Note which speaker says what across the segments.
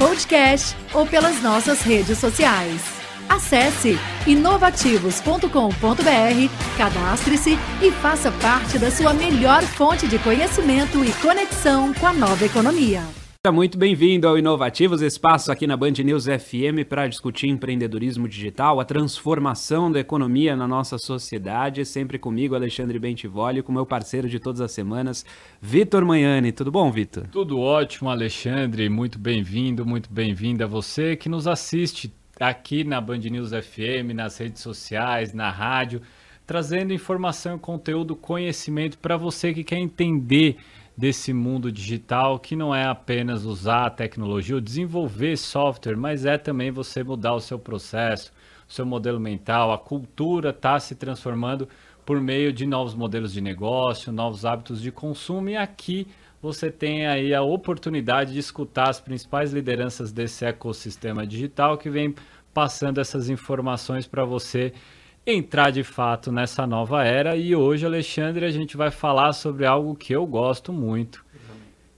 Speaker 1: podcast ou pelas nossas redes sociais. Acesse inovativos.com.br, cadastre-se e faça parte da sua melhor fonte de conhecimento e conexão com a nova economia.
Speaker 2: Seja muito bem-vindo ao Inovativos, espaço aqui na Band News FM para discutir empreendedorismo digital, a transformação da economia na nossa sociedade. Sempre comigo, Alexandre Bentivoli, com meu parceiro de todas as semanas, Vitor Manhani. Tudo bom, Vitor?
Speaker 3: Tudo ótimo, Alexandre. Muito bem-vindo, muito bem-vinda você que nos assiste aqui na Band News FM, nas redes sociais, na rádio, trazendo informação, conteúdo, conhecimento para você que quer entender desse mundo digital, que não é apenas usar a tecnologia ou desenvolver software, mas é também você mudar o seu processo, o seu modelo mental, a cultura está se transformando por meio de novos modelos de negócio, novos hábitos de consumo e aqui você tem aí a oportunidade de escutar as principais lideranças desse ecossistema digital que vem passando essas informações para você entrar de fato nessa nova era. E hoje, Alexandre, a gente vai falar sobre algo que eu gosto muito,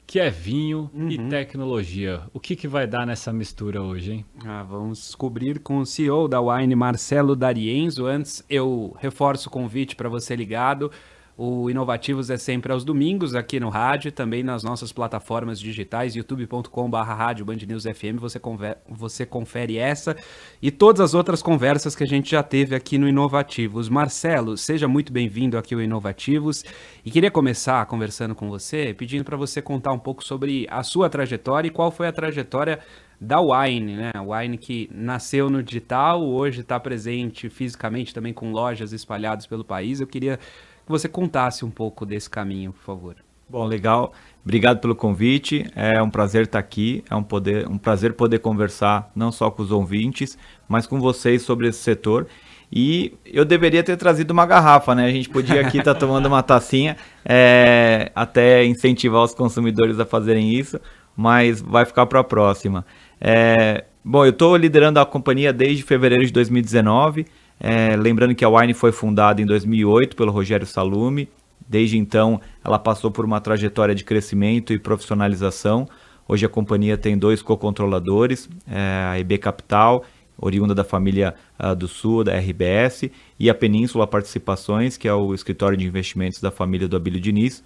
Speaker 3: que é vinho uhum. e tecnologia. O que, que vai dar nessa mistura hoje, hein?
Speaker 2: Ah, vamos descobrir com o CEO da Wine, Marcelo D'Arienzo. Antes, eu reforço o convite para você ligado. O Inovativos é sempre aos domingos aqui no rádio, também nas nossas plataformas digitais, youtube.com.br rádio FM, você, você confere essa e todas as outras conversas que a gente já teve aqui no Inovativos. Marcelo, seja muito bem-vindo aqui ao Inovativos e queria começar conversando com você, pedindo para você contar um pouco sobre a sua trajetória e qual foi a trajetória da Wine, né? Wine que nasceu no digital, hoje está presente fisicamente também com lojas espalhadas pelo país. Eu queria que você contasse um pouco desse caminho, por favor.
Speaker 4: Bom, legal. Obrigado pelo convite. É um prazer estar aqui. É um, poder, um prazer poder conversar não só com os ouvintes, mas com vocês sobre esse setor. E eu deveria ter trazido uma garrafa, né? A gente podia aqui estar tá tomando uma tacinha, é, até incentivar os consumidores a fazerem isso, mas vai ficar para a próxima. É, bom, eu estou liderando a companhia desde fevereiro de 2019. É, lembrando que a Wine foi fundada em 2008 pelo Rogério Salume. Desde então, ela passou por uma trajetória de crescimento e profissionalização. Hoje a companhia tem dois co-controladores, é, a EB Capital, oriunda da família uh, do Sul, da RBS, e a Península Participações, que é o escritório de investimentos da família do Abílio Diniz.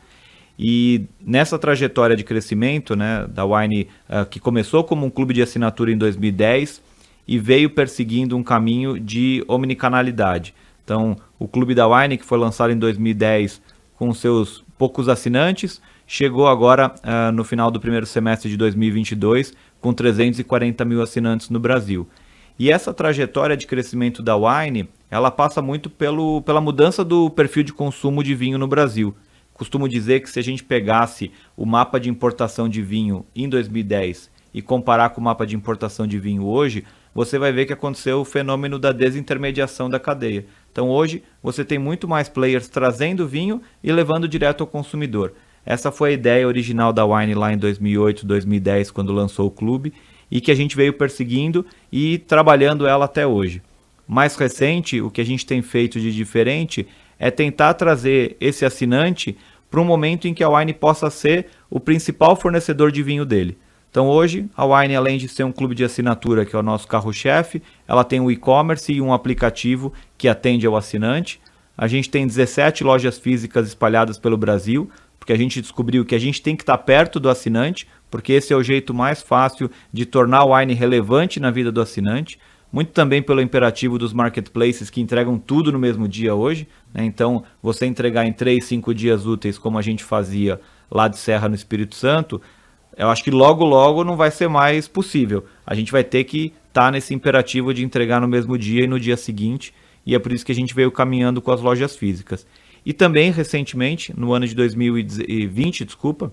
Speaker 4: E nessa trajetória de crescimento né, da Wine, uh, que começou como um clube de assinatura em 2010, e veio perseguindo um caminho de omnicanalidade. Então, o Clube da Wine, que foi lançado em 2010 com seus poucos assinantes, chegou agora uh, no final do primeiro semestre de 2022 com 340 mil assinantes no Brasil. E essa trajetória de crescimento da Wine, ela passa muito pelo, pela mudança do perfil de consumo de vinho no Brasil. Costumo dizer que se a gente pegasse o mapa de importação de vinho em 2010 e comparar com o mapa de importação de vinho hoje, você vai ver que aconteceu o fenômeno da desintermediação da cadeia. Então hoje você tem muito mais players trazendo vinho e levando direto ao consumidor. Essa foi a ideia original da Wine lá em 2008, 2010, quando lançou o clube, e que a gente veio perseguindo e trabalhando ela até hoje. Mais recente, o que a gente tem feito de diferente é tentar trazer esse assinante para um momento em que a Wine possa ser o principal fornecedor de vinho dele. Então hoje a Wine, além de ser um clube de assinatura, que é o nosso carro-chefe, ela tem um e-commerce e um aplicativo que atende ao assinante. A gente tem 17 lojas físicas espalhadas pelo Brasil, porque a gente descobriu que a gente tem que estar perto do assinante, porque esse é o jeito mais fácil de tornar a Wine relevante na vida do assinante. Muito também pelo imperativo dos marketplaces que entregam tudo no mesmo dia hoje. Né? Então, você entregar em 3, 5 dias úteis, como a gente fazia lá de Serra no Espírito Santo, eu acho que logo, logo não vai ser mais possível. A gente vai ter que estar tá nesse imperativo de entregar no mesmo dia e no dia seguinte, e é por isso que a gente veio caminhando com as lojas físicas. E também, recentemente, no ano de 2020, desculpa,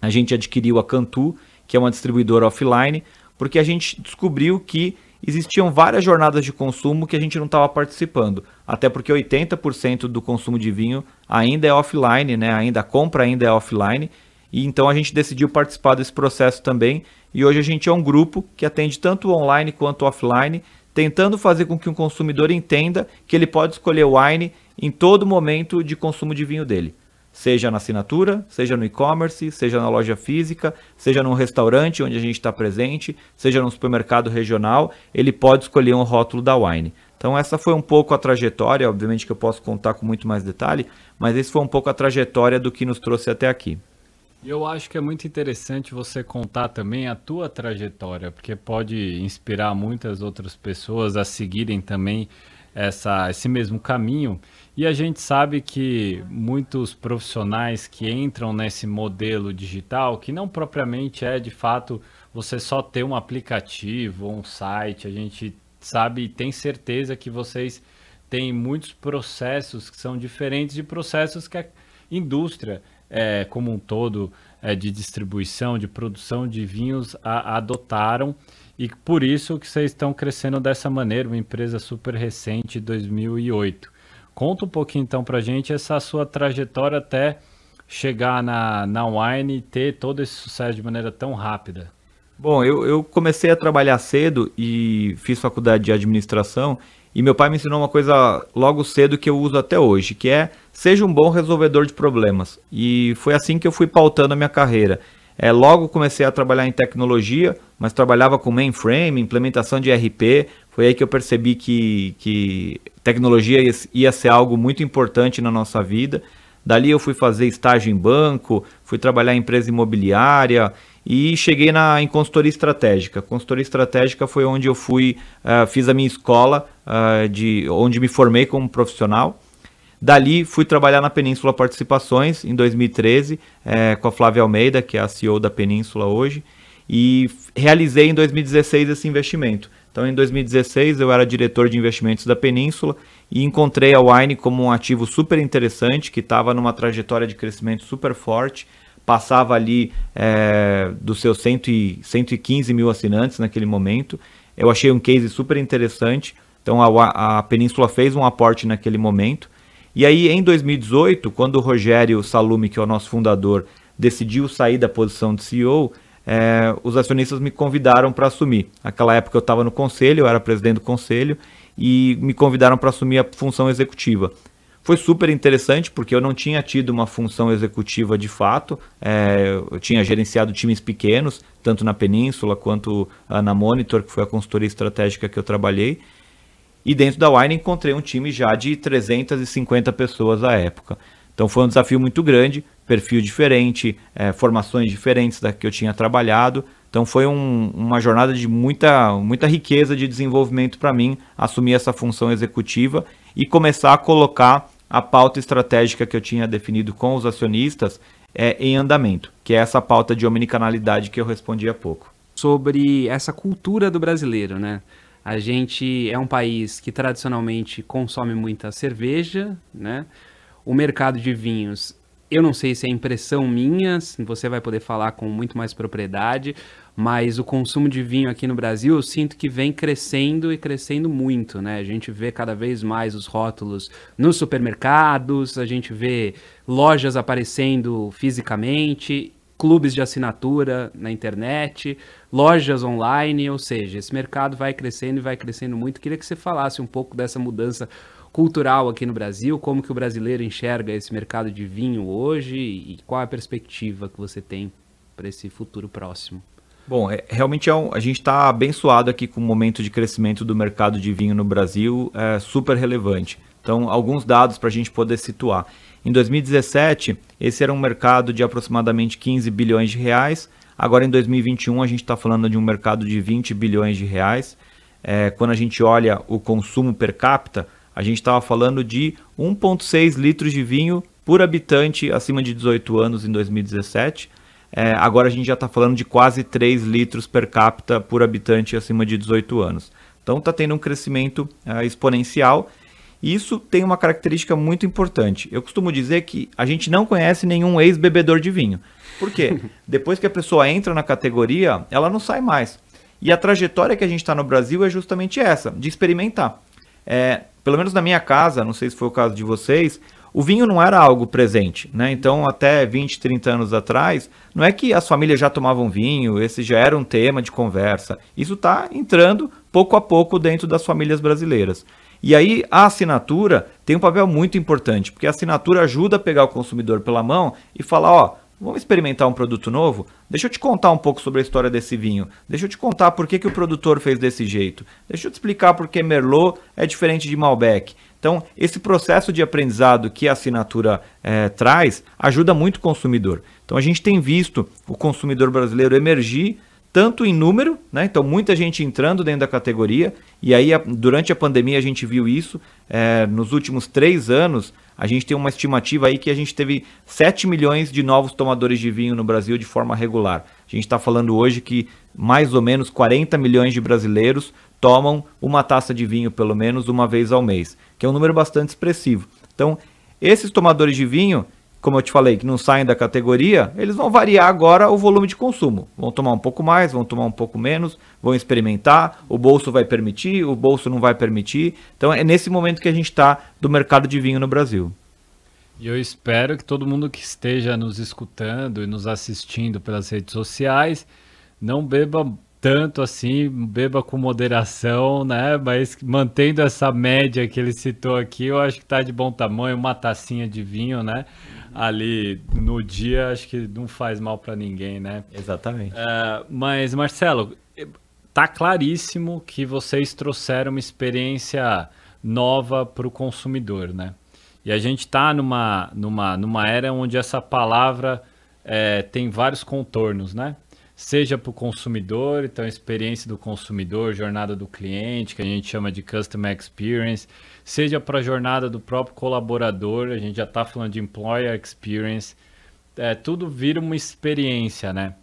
Speaker 4: a gente adquiriu a Cantu, que é uma distribuidora offline, porque a gente descobriu que existiam várias jornadas de consumo que a gente não estava participando. Até porque 80% do consumo de vinho ainda é offline, né? Ainda a compra ainda é offline. E então a gente decidiu participar desse processo também. E hoje a gente é um grupo que atende tanto online quanto offline, tentando fazer com que o consumidor entenda que ele pode escolher o wine em todo momento de consumo de vinho dele seja na assinatura, seja no e-commerce, seja na loja física, seja num restaurante onde a gente está presente, seja num supermercado regional, ele pode escolher um rótulo da Wine. Então essa foi um pouco a trajetória, obviamente que eu posso contar com muito mais detalhe, mas esse foi um pouco a trajetória do que nos trouxe até aqui.
Speaker 3: Eu acho que é muito interessante você contar também a tua trajetória, porque pode inspirar muitas outras pessoas a seguirem também essa, esse mesmo caminho. E a gente sabe que muitos profissionais que entram nesse modelo digital, que não propriamente é de fato você só ter um aplicativo um site, a gente sabe e tem certeza que vocês têm muitos processos que são diferentes de processos que a indústria é, como um todo é, de distribuição, de produção de vinhos a, adotaram e por isso que vocês estão crescendo dessa maneira, uma empresa super recente, 2008. Conta um pouquinho então pra gente essa sua trajetória até chegar na, na Wine e ter todo esse sucesso de maneira tão rápida.
Speaker 4: Bom, eu, eu comecei a trabalhar cedo e fiz faculdade de administração e meu pai me ensinou uma coisa logo cedo que eu uso até hoje, que é seja um bom resolvedor de problemas. E foi assim que eu fui pautando a minha carreira. É, logo comecei a trabalhar em tecnologia, mas trabalhava com mainframe, implementação de RP. Foi aí que eu percebi que, que tecnologia ia, ser algo muito importante na nossa vida. Dali eu fui fazer estágio em banco, fui trabalhar em empresa imobiliária e cheguei na, em consultoria estratégica. Consultoria estratégica foi onde eu fui, uh, fiz a minha escola, uh, de, onde me formei como profissional. Dali fui trabalhar na Península Participações em 2013 é, com a Flávia Almeida, que é a CEO da Península hoje, e realizei em 2016 esse investimento. Então, em 2016, eu era diretor de investimentos da Península e encontrei a Wine como um ativo super interessante, que estava numa trajetória de crescimento super forte, passava ali é, dos seus 100 e, 115 mil assinantes naquele momento. Eu achei um case super interessante, então a, a Península fez um aporte naquele momento. E aí, em 2018, quando o Rogério Salumi, que é o nosso fundador, decidiu sair da posição de CEO, é, os acionistas me convidaram para assumir. Naquela época eu estava no conselho, eu era presidente do conselho, e me convidaram para assumir a função executiva. Foi super interessante porque eu não tinha tido uma função executiva de fato. É, eu tinha gerenciado times pequenos, tanto na Península quanto na Monitor, que foi a consultoria estratégica que eu trabalhei. E dentro da Wine encontrei um time já de 350 pessoas à época. Então foi um desafio muito grande, perfil diferente, é, formações diferentes da que eu tinha trabalhado. Então foi um, uma jornada de muita, muita riqueza de desenvolvimento para mim assumir essa função executiva e começar a colocar a pauta estratégica que eu tinha definido com os acionistas é, em andamento, que é essa pauta de omnicanalidade que eu respondi há pouco.
Speaker 2: Sobre essa cultura do brasileiro, né? A gente é um país que tradicionalmente consome muita cerveja, né? O mercado de vinhos, eu não sei se é impressão minha, você vai poder falar com muito mais propriedade, mas o consumo de vinho aqui no Brasil eu sinto que vem crescendo e crescendo muito, né? A gente vê cada vez mais os rótulos nos supermercados, a gente vê lojas aparecendo fisicamente clubes de assinatura na internet, lojas online, ou seja, esse mercado vai crescendo e vai crescendo muito. Queria que você falasse um pouco dessa mudança cultural aqui no Brasil, como que o brasileiro enxerga esse mercado de vinho hoje e qual a perspectiva que você tem para esse futuro próximo.
Speaker 4: Bom, é, realmente é um, a gente está abençoado aqui com o momento de crescimento do mercado de vinho no Brasil, é super relevante. Então, alguns dados para a gente poder situar. Em 2017, esse era um mercado de aproximadamente 15 bilhões de reais. Agora, em 2021, a gente está falando de um mercado de 20 bilhões de reais. É, quando a gente olha o consumo per capita, a gente estava falando de 1,6 litros de vinho por habitante acima de 18 anos em 2017. É, agora a gente já está falando de quase 3 litros per capita por habitante acima de 18 anos. Então está tendo um crescimento é, exponencial isso tem uma característica muito importante. Eu costumo dizer que a gente não conhece nenhum ex-bebedor de vinho. Por quê? Depois que a pessoa entra na categoria, ela não sai mais. E a trajetória que a gente está no Brasil é justamente essa, de experimentar. É, pelo menos na minha casa, não sei se foi o caso de vocês, o vinho não era algo presente, né? Então, até 20, 30 anos atrás, não é que as famílias já tomavam vinho, esse já era um tema de conversa. Isso está entrando pouco a pouco dentro das famílias brasileiras. E aí a assinatura tem um papel muito importante, porque a assinatura ajuda a pegar o consumidor pela mão e falar, ó, Vamos experimentar um produto novo? Deixa eu te contar um pouco sobre a história desse vinho. Deixa eu te contar por que, que o produtor fez desse jeito. Deixa eu te explicar por que Merlot é diferente de Malbec. Então, esse processo de aprendizado que a assinatura é, traz ajuda muito o consumidor. Então, a gente tem visto o consumidor brasileiro emergir tanto em número, né? então muita gente entrando dentro da categoria, e aí durante a pandemia a gente viu isso. É, nos últimos três anos, a gente tem uma estimativa aí que a gente teve 7 milhões de novos tomadores de vinho no Brasil de forma regular. A gente está falando hoje que mais ou menos 40 milhões de brasileiros tomam uma taça de vinho pelo menos uma vez ao mês, que é um número bastante expressivo. Então, esses tomadores de vinho como eu te falei, que não saem da categoria, eles vão variar agora o volume de consumo. Vão tomar um pouco mais, vão tomar um pouco menos, vão experimentar, o bolso vai permitir, o bolso não vai permitir. Então é nesse momento que a gente está do mercado de vinho no Brasil.
Speaker 3: E eu espero que todo mundo que esteja nos escutando e nos assistindo pelas redes sociais não beba tanto assim, beba com moderação, né? Mas mantendo essa média que ele citou aqui, eu acho que está de bom tamanho, uma tacinha de vinho, né? ali no dia, acho que não faz mal para ninguém, né?
Speaker 4: Exatamente.
Speaker 3: Uh, mas, Marcelo, tá claríssimo que vocês trouxeram uma experiência nova para o consumidor, né? E a gente está numa, numa, numa era onde essa palavra é, tem vários contornos, né? Seja para o consumidor, então experiência do consumidor, jornada do cliente, que a gente chama de Customer Experience, seja para a jornada do próprio colaborador, a gente já está falando de employer experience, é, tudo vira uma experiência, né?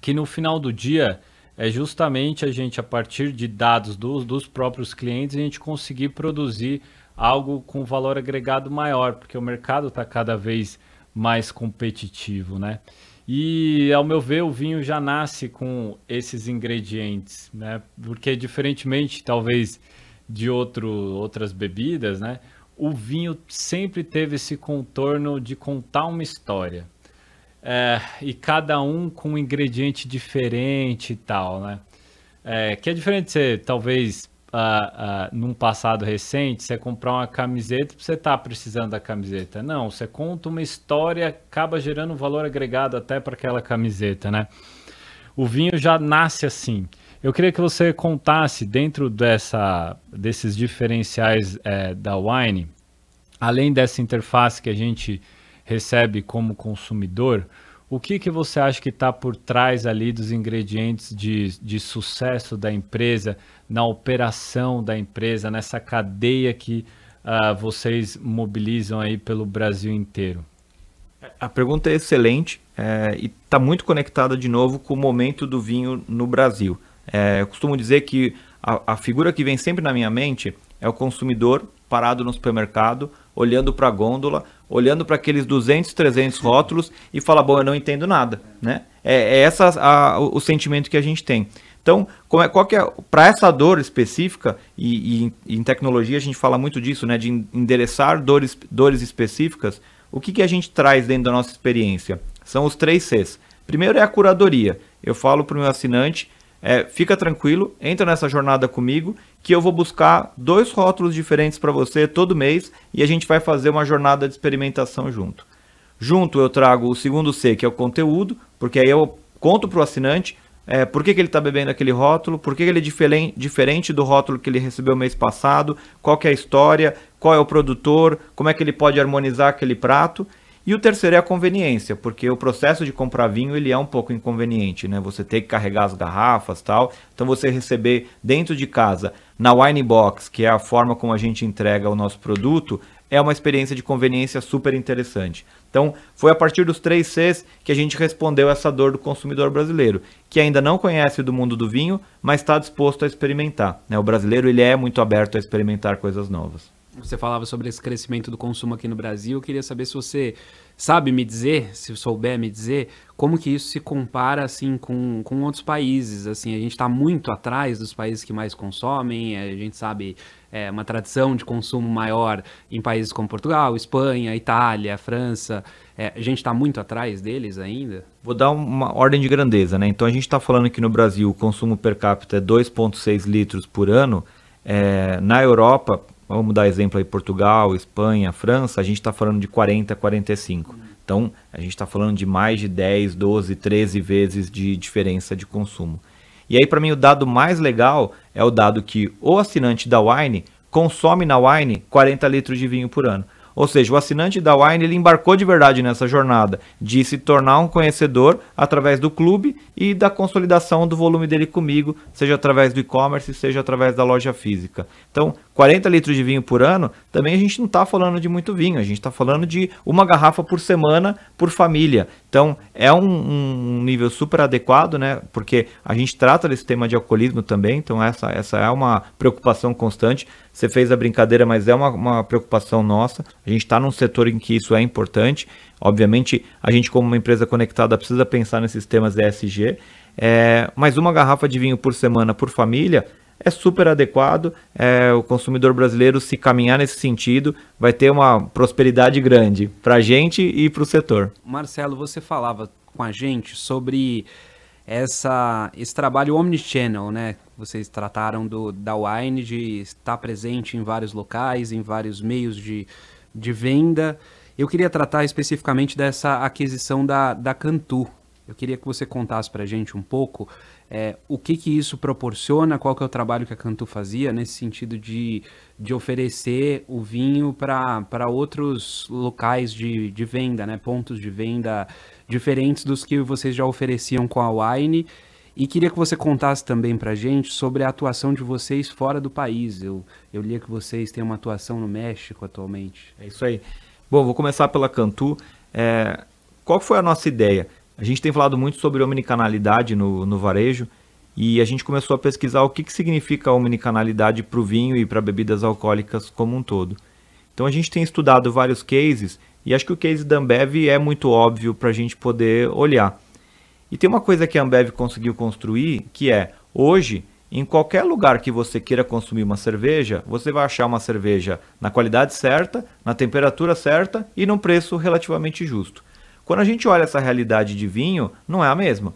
Speaker 3: Que no final do dia é justamente a gente, a partir de dados dos, dos próprios clientes, a gente conseguir produzir algo com valor agregado maior, porque o mercado está cada vez mais competitivo, né? E, ao meu ver, o vinho já nasce com esses ingredientes, né? Porque, diferentemente, talvez, de outro, outras bebidas, né? O vinho sempre teve esse contorno de contar uma história. É, e cada um com um ingrediente diferente e tal, né? É, que é diferente de você, talvez, uh, uh, num passado recente, você comprar uma camiseta você estar tá precisando da camiseta. Não, você conta uma história, acaba gerando um valor agregado até para aquela camiseta, né? O vinho já nasce assim. Eu queria que você contasse dentro dessa, desses diferenciais é, da Wine, além dessa interface que a gente recebe como consumidor, o que, que você acha que está por trás ali dos ingredientes de, de sucesso da empresa, na operação da empresa, nessa cadeia que uh, vocês mobilizam aí pelo Brasil inteiro?
Speaker 4: A pergunta é excelente é, e está muito conectada de novo com o momento do vinho no Brasil. É, eu costumo dizer que a, a figura que vem sempre na minha mente é o consumidor parado no supermercado, olhando para a gôndola, olhando para aqueles 200, 300 rótulos e fala, bom, eu não entendo nada, né? É, é essa a, o, o, sentimento que a gente tem. Então, como é, qual que é, para essa dor específica, e, e, em tecnologia a gente fala muito disso, né, de endereçar dores, dores específicas, o que, que a gente traz dentro da nossa experiência? São os três Cs. Primeiro é a curadoria. Eu falo para o meu assinante, é, fica tranquilo, entra nessa jornada comigo, que eu vou buscar dois rótulos diferentes para você todo mês e a gente vai fazer uma jornada de experimentação junto. Junto eu trago o segundo C, que é o conteúdo, porque aí eu conto para o assinante é, por que, que ele está bebendo aquele rótulo, por que, que ele é diferente, diferente do rótulo que ele recebeu mês passado, qual que é a história, qual é o produtor, como é que ele pode harmonizar aquele prato. E o terceiro é a conveniência, porque o processo de comprar vinho ele é um pouco inconveniente, né? Você tem que carregar as garrafas tal. Então você receber dentro de casa, na Wine Box, que é a forma como a gente entrega o nosso produto, é uma experiência de conveniência super interessante. Então, foi a partir dos três Cs que a gente respondeu essa dor do consumidor brasileiro, que ainda não conhece do mundo do vinho, mas está disposto a experimentar. Né? O brasileiro ele é muito aberto a experimentar coisas novas.
Speaker 2: Você falava sobre esse crescimento do consumo aqui no Brasil. Eu queria saber se você sabe me dizer, se souber me dizer, como que isso se compara assim com, com outros países. Assim, a gente está muito atrás dos países que mais consomem. A gente sabe é, uma tradição de consumo maior em países como Portugal, Espanha, Itália, França. É, a gente está muito atrás deles ainda.
Speaker 4: Vou dar uma ordem de grandeza, né? Então a gente está falando que no Brasil o consumo per capita é 2,6 litros por ano. É, na Europa, vamos dar exemplo aí, Portugal, Espanha, França, a gente está falando de 40, 45. Então, a gente está falando de mais de 10, 12, 13 vezes de diferença de consumo. E aí, para mim, o dado mais legal é o dado que o assinante da Wine consome na Wine 40 litros de vinho por ano. Ou seja, o assinante da Wine ele embarcou de verdade nessa jornada de se tornar um conhecedor através do clube e da consolidação do volume dele comigo, seja através do e-commerce, seja através da loja física. Então, 40 litros de vinho por ano, também a gente não está falando de muito vinho, a gente está falando de uma garrafa por semana por família. Então, é um, um, nível super adequado, né? Porque a gente trata desse tema de alcoolismo também, então essa, essa é uma preocupação constante. Você fez a brincadeira, mas é uma, uma preocupação nossa. A gente está num setor em que isso é importante. Obviamente, a gente, como uma empresa conectada, precisa pensar nesses temas ESG. É, mas uma garrafa de vinho por semana por família é super adequado. É, o consumidor brasileiro, se caminhar nesse sentido, vai ter uma prosperidade grande para a gente e para o setor.
Speaker 2: Marcelo, você falava com a gente sobre essa, esse trabalho omnichannel, né? Vocês trataram do, da Wine de estar presente em vários locais, em vários meios de, de venda. Eu queria tratar especificamente dessa aquisição da, da Cantu. Eu queria que você contasse para gente um pouco é, o que, que isso proporciona, qual que é o trabalho que a Cantu fazia nesse sentido de, de oferecer o vinho para outros locais de, de venda, né? pontos de venda diferentes dos que vocês já ofereciam com a Wine. E queria que você contasse também para gente sobre a atuação de vocês fora do país. Eu, eu li que vocês têm uma atuação no México atualmente.
Speaker 4: É isso aí. Bom, vou começar pela Cantu. É, qual foi a nossa ideia? A gente tem falado muito sobre omnicanalidade no, no varejo e a gente começou a pesquisar o que, que significa omnicanalidade para o vinho e para bebidas alcoólicas como um todo. Então a gente tem estudado vários cases e acho que o case da Ambev é muito óbvio para a gente poder olhar. E tem uma coisa que a Ambev conseguiu construir que é hoje em qualquer lugar que você queira consumir uma cerveja, você vai achar uma cerveja na qualidade certa, na temperatura certa e num preço relativamente justo. Quando a gente olha essa realidade de vinho, não é a mesma.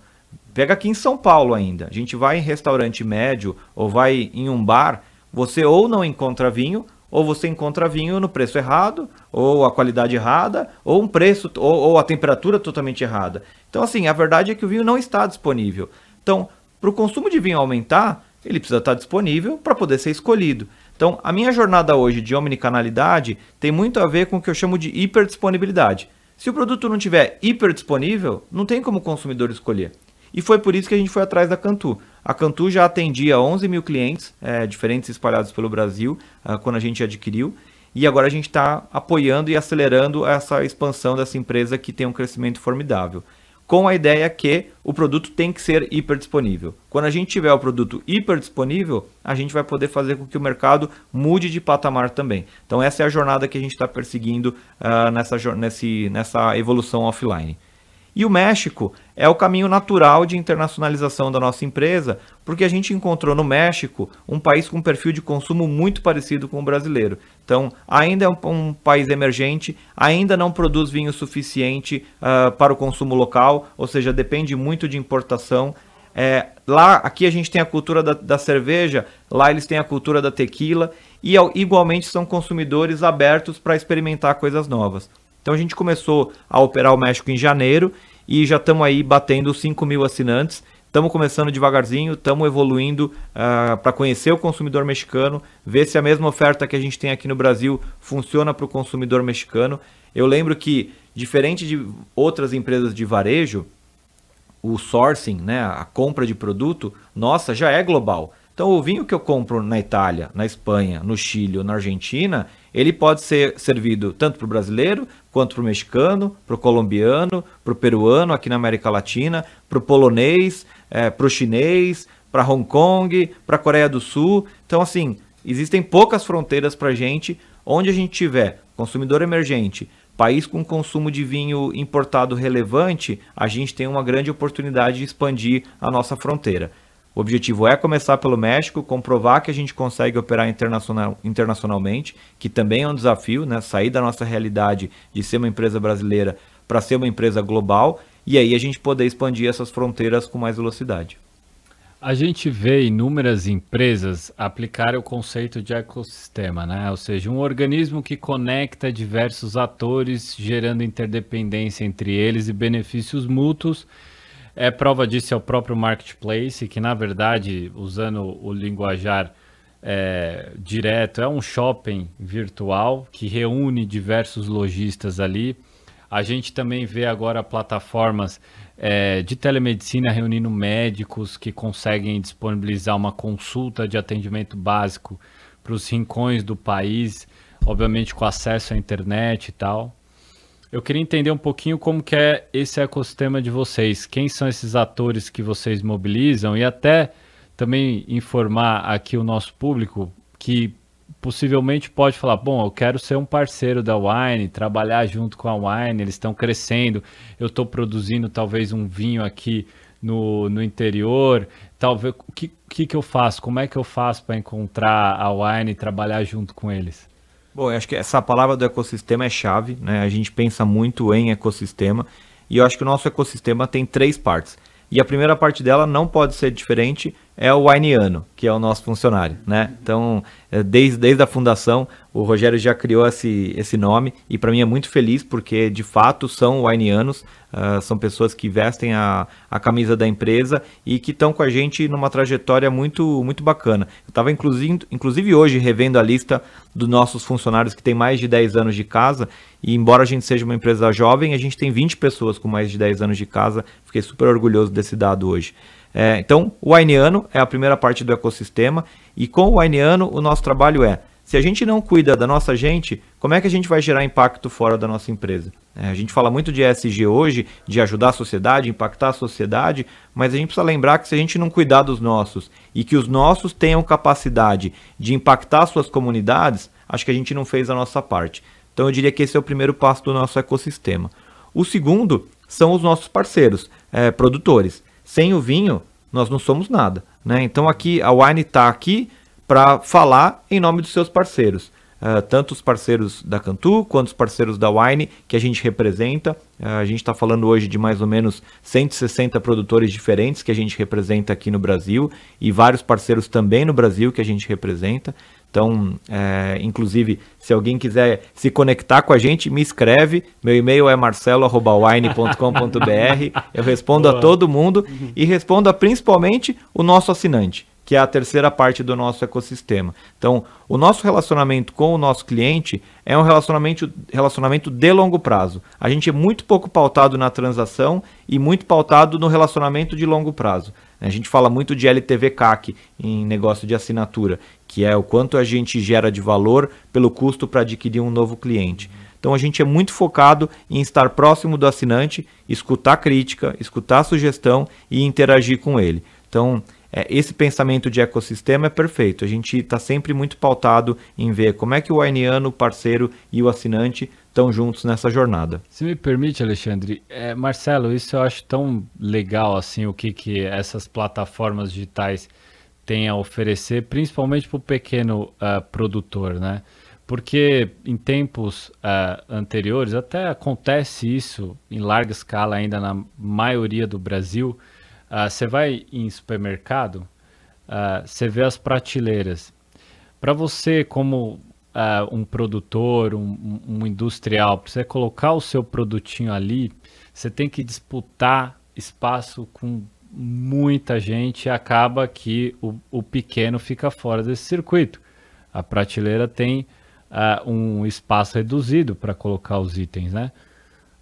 Speaker 4: Pega aqui em São Paulo ainda. A gente vai em restaurante médio ou vai em um bar, você ou não encontra vinho, ou você encontra vinho no preço errado, ou a qualidade errada, ou um preço ou, ou a temperatura totalmente errada. Então, assim, a verdade é que o vinho não está disponível. Então, para o consumo de vinho aumentar, ele precisa estar disponível para poder ser escolhido. Então, a minha jornada hoje de omnicanalidade tem muito a ver com o que eu chamo de hiperdisponibilidade. Se o produto não tiver hiper disponível, não tem como o consumidor escolher. E foi por isso que a gente foi atrás da Cantu. A Cantu já atendia 11 mil clientes é, diferentes espalhados pelo Brasil uh, quando a gente adquiriu. E agora a gente está apoiando e acelerando essa expansão dessa empresa que tem um crescimento formidável com a ideia que o produto tem que ser hiper disponível. Quando a gente tiver o produto hiper disponível, a gente vai poder fazer com que o mercado mude de patamar também. Então essa é a jornada que a gente está perseguindo uh, nessa, nesse, nessa evolução offline. E o México é o caminho natural de internacionalização da nossa empresa, porque a gente encontrou no México um país com um perfil de consumo muito parecido com o brasileiro. Então, ainda é um, um país emergente, ainda não produz vinho suficiente uh, para o consumo local, ou seja, depende muito de importação. É, lá, aqui a gente tem a cultura da, da cerveja, lá eles têm a cultura da tequila e igualmente são consumidores abertos para experimentar coisas novas. Então a gente começou a operar o México em janeiro e já estamos aí batendo 5 mil assinantes. Estamos começando devagarzinho, estamos evoluindo uh, para conhecer o consumidor mexicano, ver se a mesma oferta que a gente tem aqui no Brasil funciona para o consumidor mexicano. Eu lembro que, diferente de outras empresas de varejo, o sourcing, né, a compra de produto, nossa, já é global. Então, o vinho que eu compro na Itália, na Espanha, no Chile ou na Argentina, ele pode ser servido tanto para o brasileiro, quanto para o mexicano, para o colombiano, para o peruano aqui na América Latina, para o polonês, é, para o chinês, para Hong Kong, para a Coreia do Sul. Então, assim, existem poucas fronteiras para a gente onde a gente tiver consumidor emergente, país com consumo de vinho importado relevante, a gente tem uma grande oportunidade de expandir a nossa fronteira. O objetivo é começar pelo México, comprovar que a gente consegue operar internacional, internacionalmente, que também é um desafio, né? sair da nossa realidade de ser uma empresa brasileira para ser uma empresa global, e aí a gente poder expandir essas fronteiras com mais velocidade.
Speaker 3: A gente vê inúmeras empresas aplicar o conceito de ecossistema, né? ou seja, um organismo que conecta diversos atores, gerando interdependência entre eles e benefícios mútuos é prova disso é o próprio marketplace, que na verdade, usando o linguajar é, direto, é um shopping virtual que reúne diversos lojistas ali. A gente também vê agora plataformas é, de telemedicina reunindo médicos que conseguem disponibilizar uma consulta de atendimento básico para os rincões do país, obviamente com acesso à internet e tal. Eu queria entender um pouquinho como que é esse ecossistema de vocês. Quem são esses atores que vocês mobilizam e até também informar aqui o nosso público que possivelmente pode falar, bom, eu quero ser um parceiro da Wine, trabalhar junto com a Wine, eles estão crescendo, eu estou produzindo talvez um vinho aqui no, no interior, talvez, o que, que, que eu faço? Como é que eu faço para encontrar a Wine e trabalhar junto com eles?
Speaker 4: Bom, eu acho que essa palavra do ecossistema é chave, né? A gente pensa muito em ecossistema e eu acho que o nosso ecossistema tem três partes. E a primeira parte dela não pode ser diferente, é o Wainiano, que é o nosso funcionário, né? Então, é, desde, desde a fundação, o Rogério já criou esse, esse nome e para mim é muito feliz porque de fato são Wainianos, uh, são pessoas que vestem a, a camisa da empresa e que estão com a gente numa trajetória muito, muito bacana. Eu estava inclusive, inclusive hoje revendo a lista dos nossos funcionários que têm mais de 10 anos de casa e embora a gente seja uma empresa jovem, a gente tem 20 pessoas com mais de 10 anos de casa. Fiquei super orgulhoso desse dado hoje. É, então, o Aineano é a primeira parte do ecossistema e com o Aineano o nosso trabalho é se a gente não cuida da nossa gente, como é que a gente vai gerar impacto fora da nossa empresa? É, a gente fala muito de ESG hoje, de ajudar a sociedade, impactar a sociedade, mas a gente precisa lembrar que se a gente não cuidar dos nossos e que os nossos tenham capacidade de impactar suas comunidades, acho que a gente não fez a nossa parte. Então eu diria que esse é o primeiro passo do nosso ecossistema. O segundo são os nossos parceiros, é, produtores. Sem o vinho, nós não somos nada. Né? Então aqui a Wine está aqui para falar em nome dos seus parceiros. Uh, tanto os parceiros da Cantu quanto os parceiros da Wine que a gente representa. Uh, a gente está falando hoje de mais ou menos 160 produtores diferentes que a gente representa aqui no Brasil e vários parceiros também no Brasil que a gente representa. Então, é, inclusive, se alguém quiser se conectar com a gente, me escreve. Meu e-mail é marcelo.wine.com.br. Eu respondo Boa. a todo mundo e respondo a principalmente o nosso assinante que é a terceira parte do nosso ecossistema. Então, o nosso relacionamento com o nosso cliente é um relacionamento, relacionamento de longo prazo. A gente é muito pouco pautado na transação e muito pautado no relacionamento de longo prazo. A gente fala muito de LTV CAC em negócio de assinatura, que é o quanto a gente gera de valor pelo custo para adquirir um novo cliente. Então a gente é muito focado em estar próximo do assinante, escutar crítica, escutar sugestão e interagir com ele. Então é, esse pensamento de ecossistema é perfeito. A gente está sempre muito pautado em ver como é que o Ainiano, o parceiro e o assinante estão juntos nessa jornada.
Speaker 3: Se me permite, Alexandre, é, Marcelo, isso eu acho tão legal assim o que, que essas plataformas digitais têm a oferecer, principalmente para o pequeno uh, produtor, né? Porque em tempos uh, anteriores, até acontece isso em larga escala ainda na maioria do Brasil, você uh, vai em supermercado, uh, você vê as prateleiras. Para você, como uh, um produtor, um, um industrial, para você colocar o seu produtinho ali, você tem que disputar espaço com muita gente e acaba que o, o pequeno fica fora desse circuito. A prateleira tem um espaço reduzido para colocar os itens, né?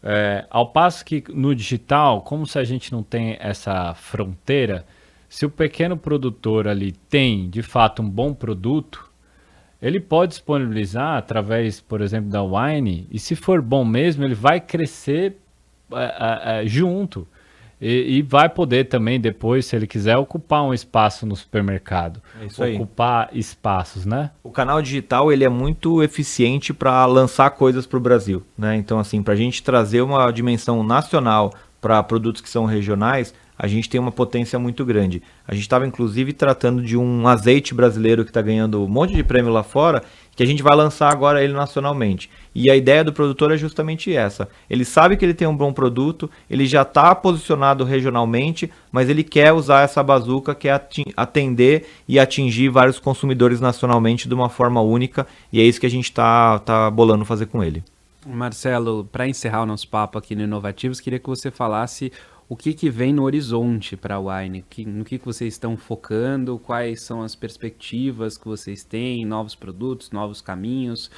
Speaker 3: É, ao passo que no digital, como se a gente não tem essa fronteira, se o pequeno produtor ali tem de fato um bom produto, ele pode disponibilizar através, por exemplo, da Wine, e se for bom mesmo, ele vai crescer é, é, é junto. E, e, vai poder também depois, se ele quiser, ocupar um espaço no supermercado.
Speaker 4: É isso aí.
Speaker 3: Ocupar espaços, né?
Speaker 4: O canal digital ele é muito eficiente para lançar coisas para o Brasil, né? Então assim, para a gente trazer uma dimensão nacional para produtos que são regionais, a gente tem uma potência muito grande. A gente estava inclusive tratando de um azeite brasileiro que está ganhando um monte de prêmio lá fora, que a gente vai lançar agora ele nacionalmente. E a ideia do produtor é justamente essa. Ele sabe que ele tem um bom produto, ele já está posicionado regionalmente, mas ele quer usar essa bazuca que é atender e atingir vários consumidores nacionalmente de uma forma única. E é isso que a gente está tá bolando fazer com ele.
Speaker 2: Marcelo, para encerrar o nosso papo aqui no Inovativos, queria que você falasse o que, que vem no horizonte para a Wine, no que, que vocês estão focando, quais são as perspectivas que vocês têm, novos produtos, novos caminhos,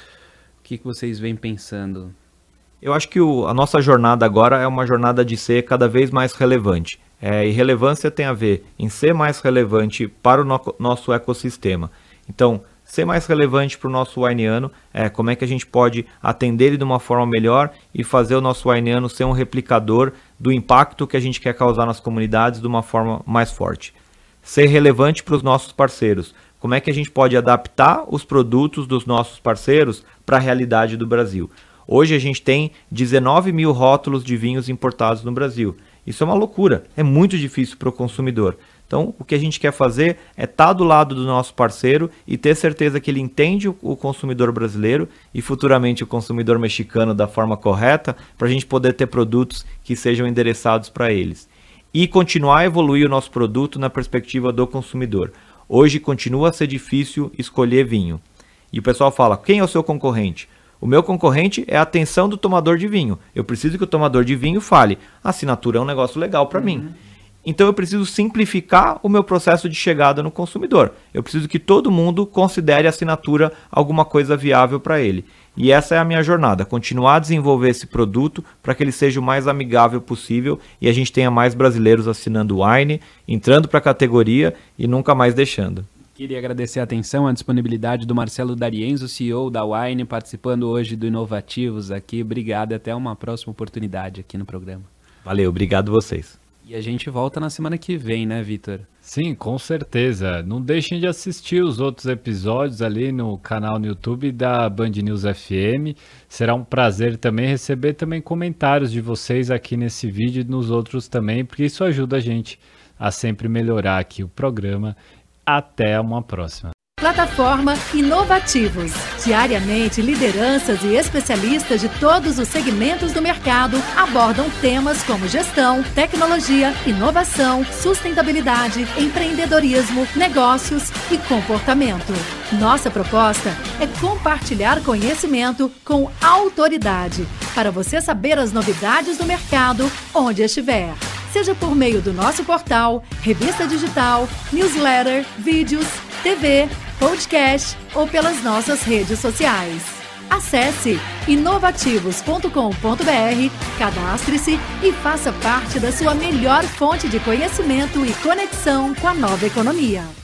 Speaker 2: o que, que vocês vêm pensando?
Speaker 4: Eu acho que o, a nossa jornada agora é uma jornada de ser cada vez mais relevante. É, e relevância tem a ver em ser mais relevante para o no, nosso ecossistema. Então, ser mais relevante para o nosso wineano, é, como é que a gente pode atender ele de uma forma melhor e fazer o nosso wineano ser um replicador do impacto que a gente quer causar nas comunidades de uma forma mais forte. Ser relevante para os nossos parceiros, como é que a gente pode adaptar os produtos dos nossos parceiros para a realidade do Brasil. Hoje a gente tem 19 mil rótulos de vinhos importados no Brasil. Isso é uma loucura, é muito difícil para o consumidor. Então, o que a gente quer fazer é estar tá do lado do nosso parceiro e ter certeza que ele entende o consumidor brasileiro e futuramente o consumidor mexicano da forma correta, para a gente poder ter produtos que sejam endereçados para eles. E continuar a evoluir o nosso produto na perspectiva do consumidor. Hoje continua a ser difícil escolher vinho. E o pessoal fala: quem é o seu concorrente? O meu concorrente é a atenção do tomador de vinho. Eu preciso que o tomador de vinho fale: assinatura é um negócio legal para uhum. mim. Então eu preciso simplificar o meu processo de chegada no consumidor. Eu preciso que todo mundo considere a assinatura alguma coisa viável para ele. E essa é a minha jornada, continuar a desenvolver esse produto para que ele seja o mais amigável possível e a gente tenha mais brasileiros assinando o Wine, entrando para a categoria e nunca mais deixando.
Speaker 2: Queria agradecer a atenção, a disponibilidade do Marcelo Darienzo, CEO da Wine, participando hoje do Inovativos aqui. Obrigado e até uma próxima oportunidade aqui no programa.
Speaker 4: Valeu, obrigado vocês.
Speaker 2: E a gente volta na semana que vem, né, Vitor?
Speaker 3: Sim, com certeza. Não deixem de assistir os outros episódios ali no canal no YouTube da Band News FM. Será um prazer também receber também comentários de vocês aqui nesse vídeo e nos outros também, porque isso ajuda a gente a sempre melhorar aqui o programa. Até uma próxima.
Speaker 1: Plataforma Inovativos. Diariamente, lideranças e especialistas de todos os segmentos do mercado abordam temas como gestão, tecnologia, inovação, sustentabilidade, empreendedorismo, negócios e comportamento. Nossa proposta é compartilhar conhecimento com autoridade para você saber as novidades do mercado onde estiver seja por meio do nosso portal, revista digital, newsletter, vídeos, TV, podcast ou pelas nossas redes sociais. Acesse inovativos.com.br, cadastre-se e faça parte da sua melhor fonte de conhecimento e conexão com a nova economia.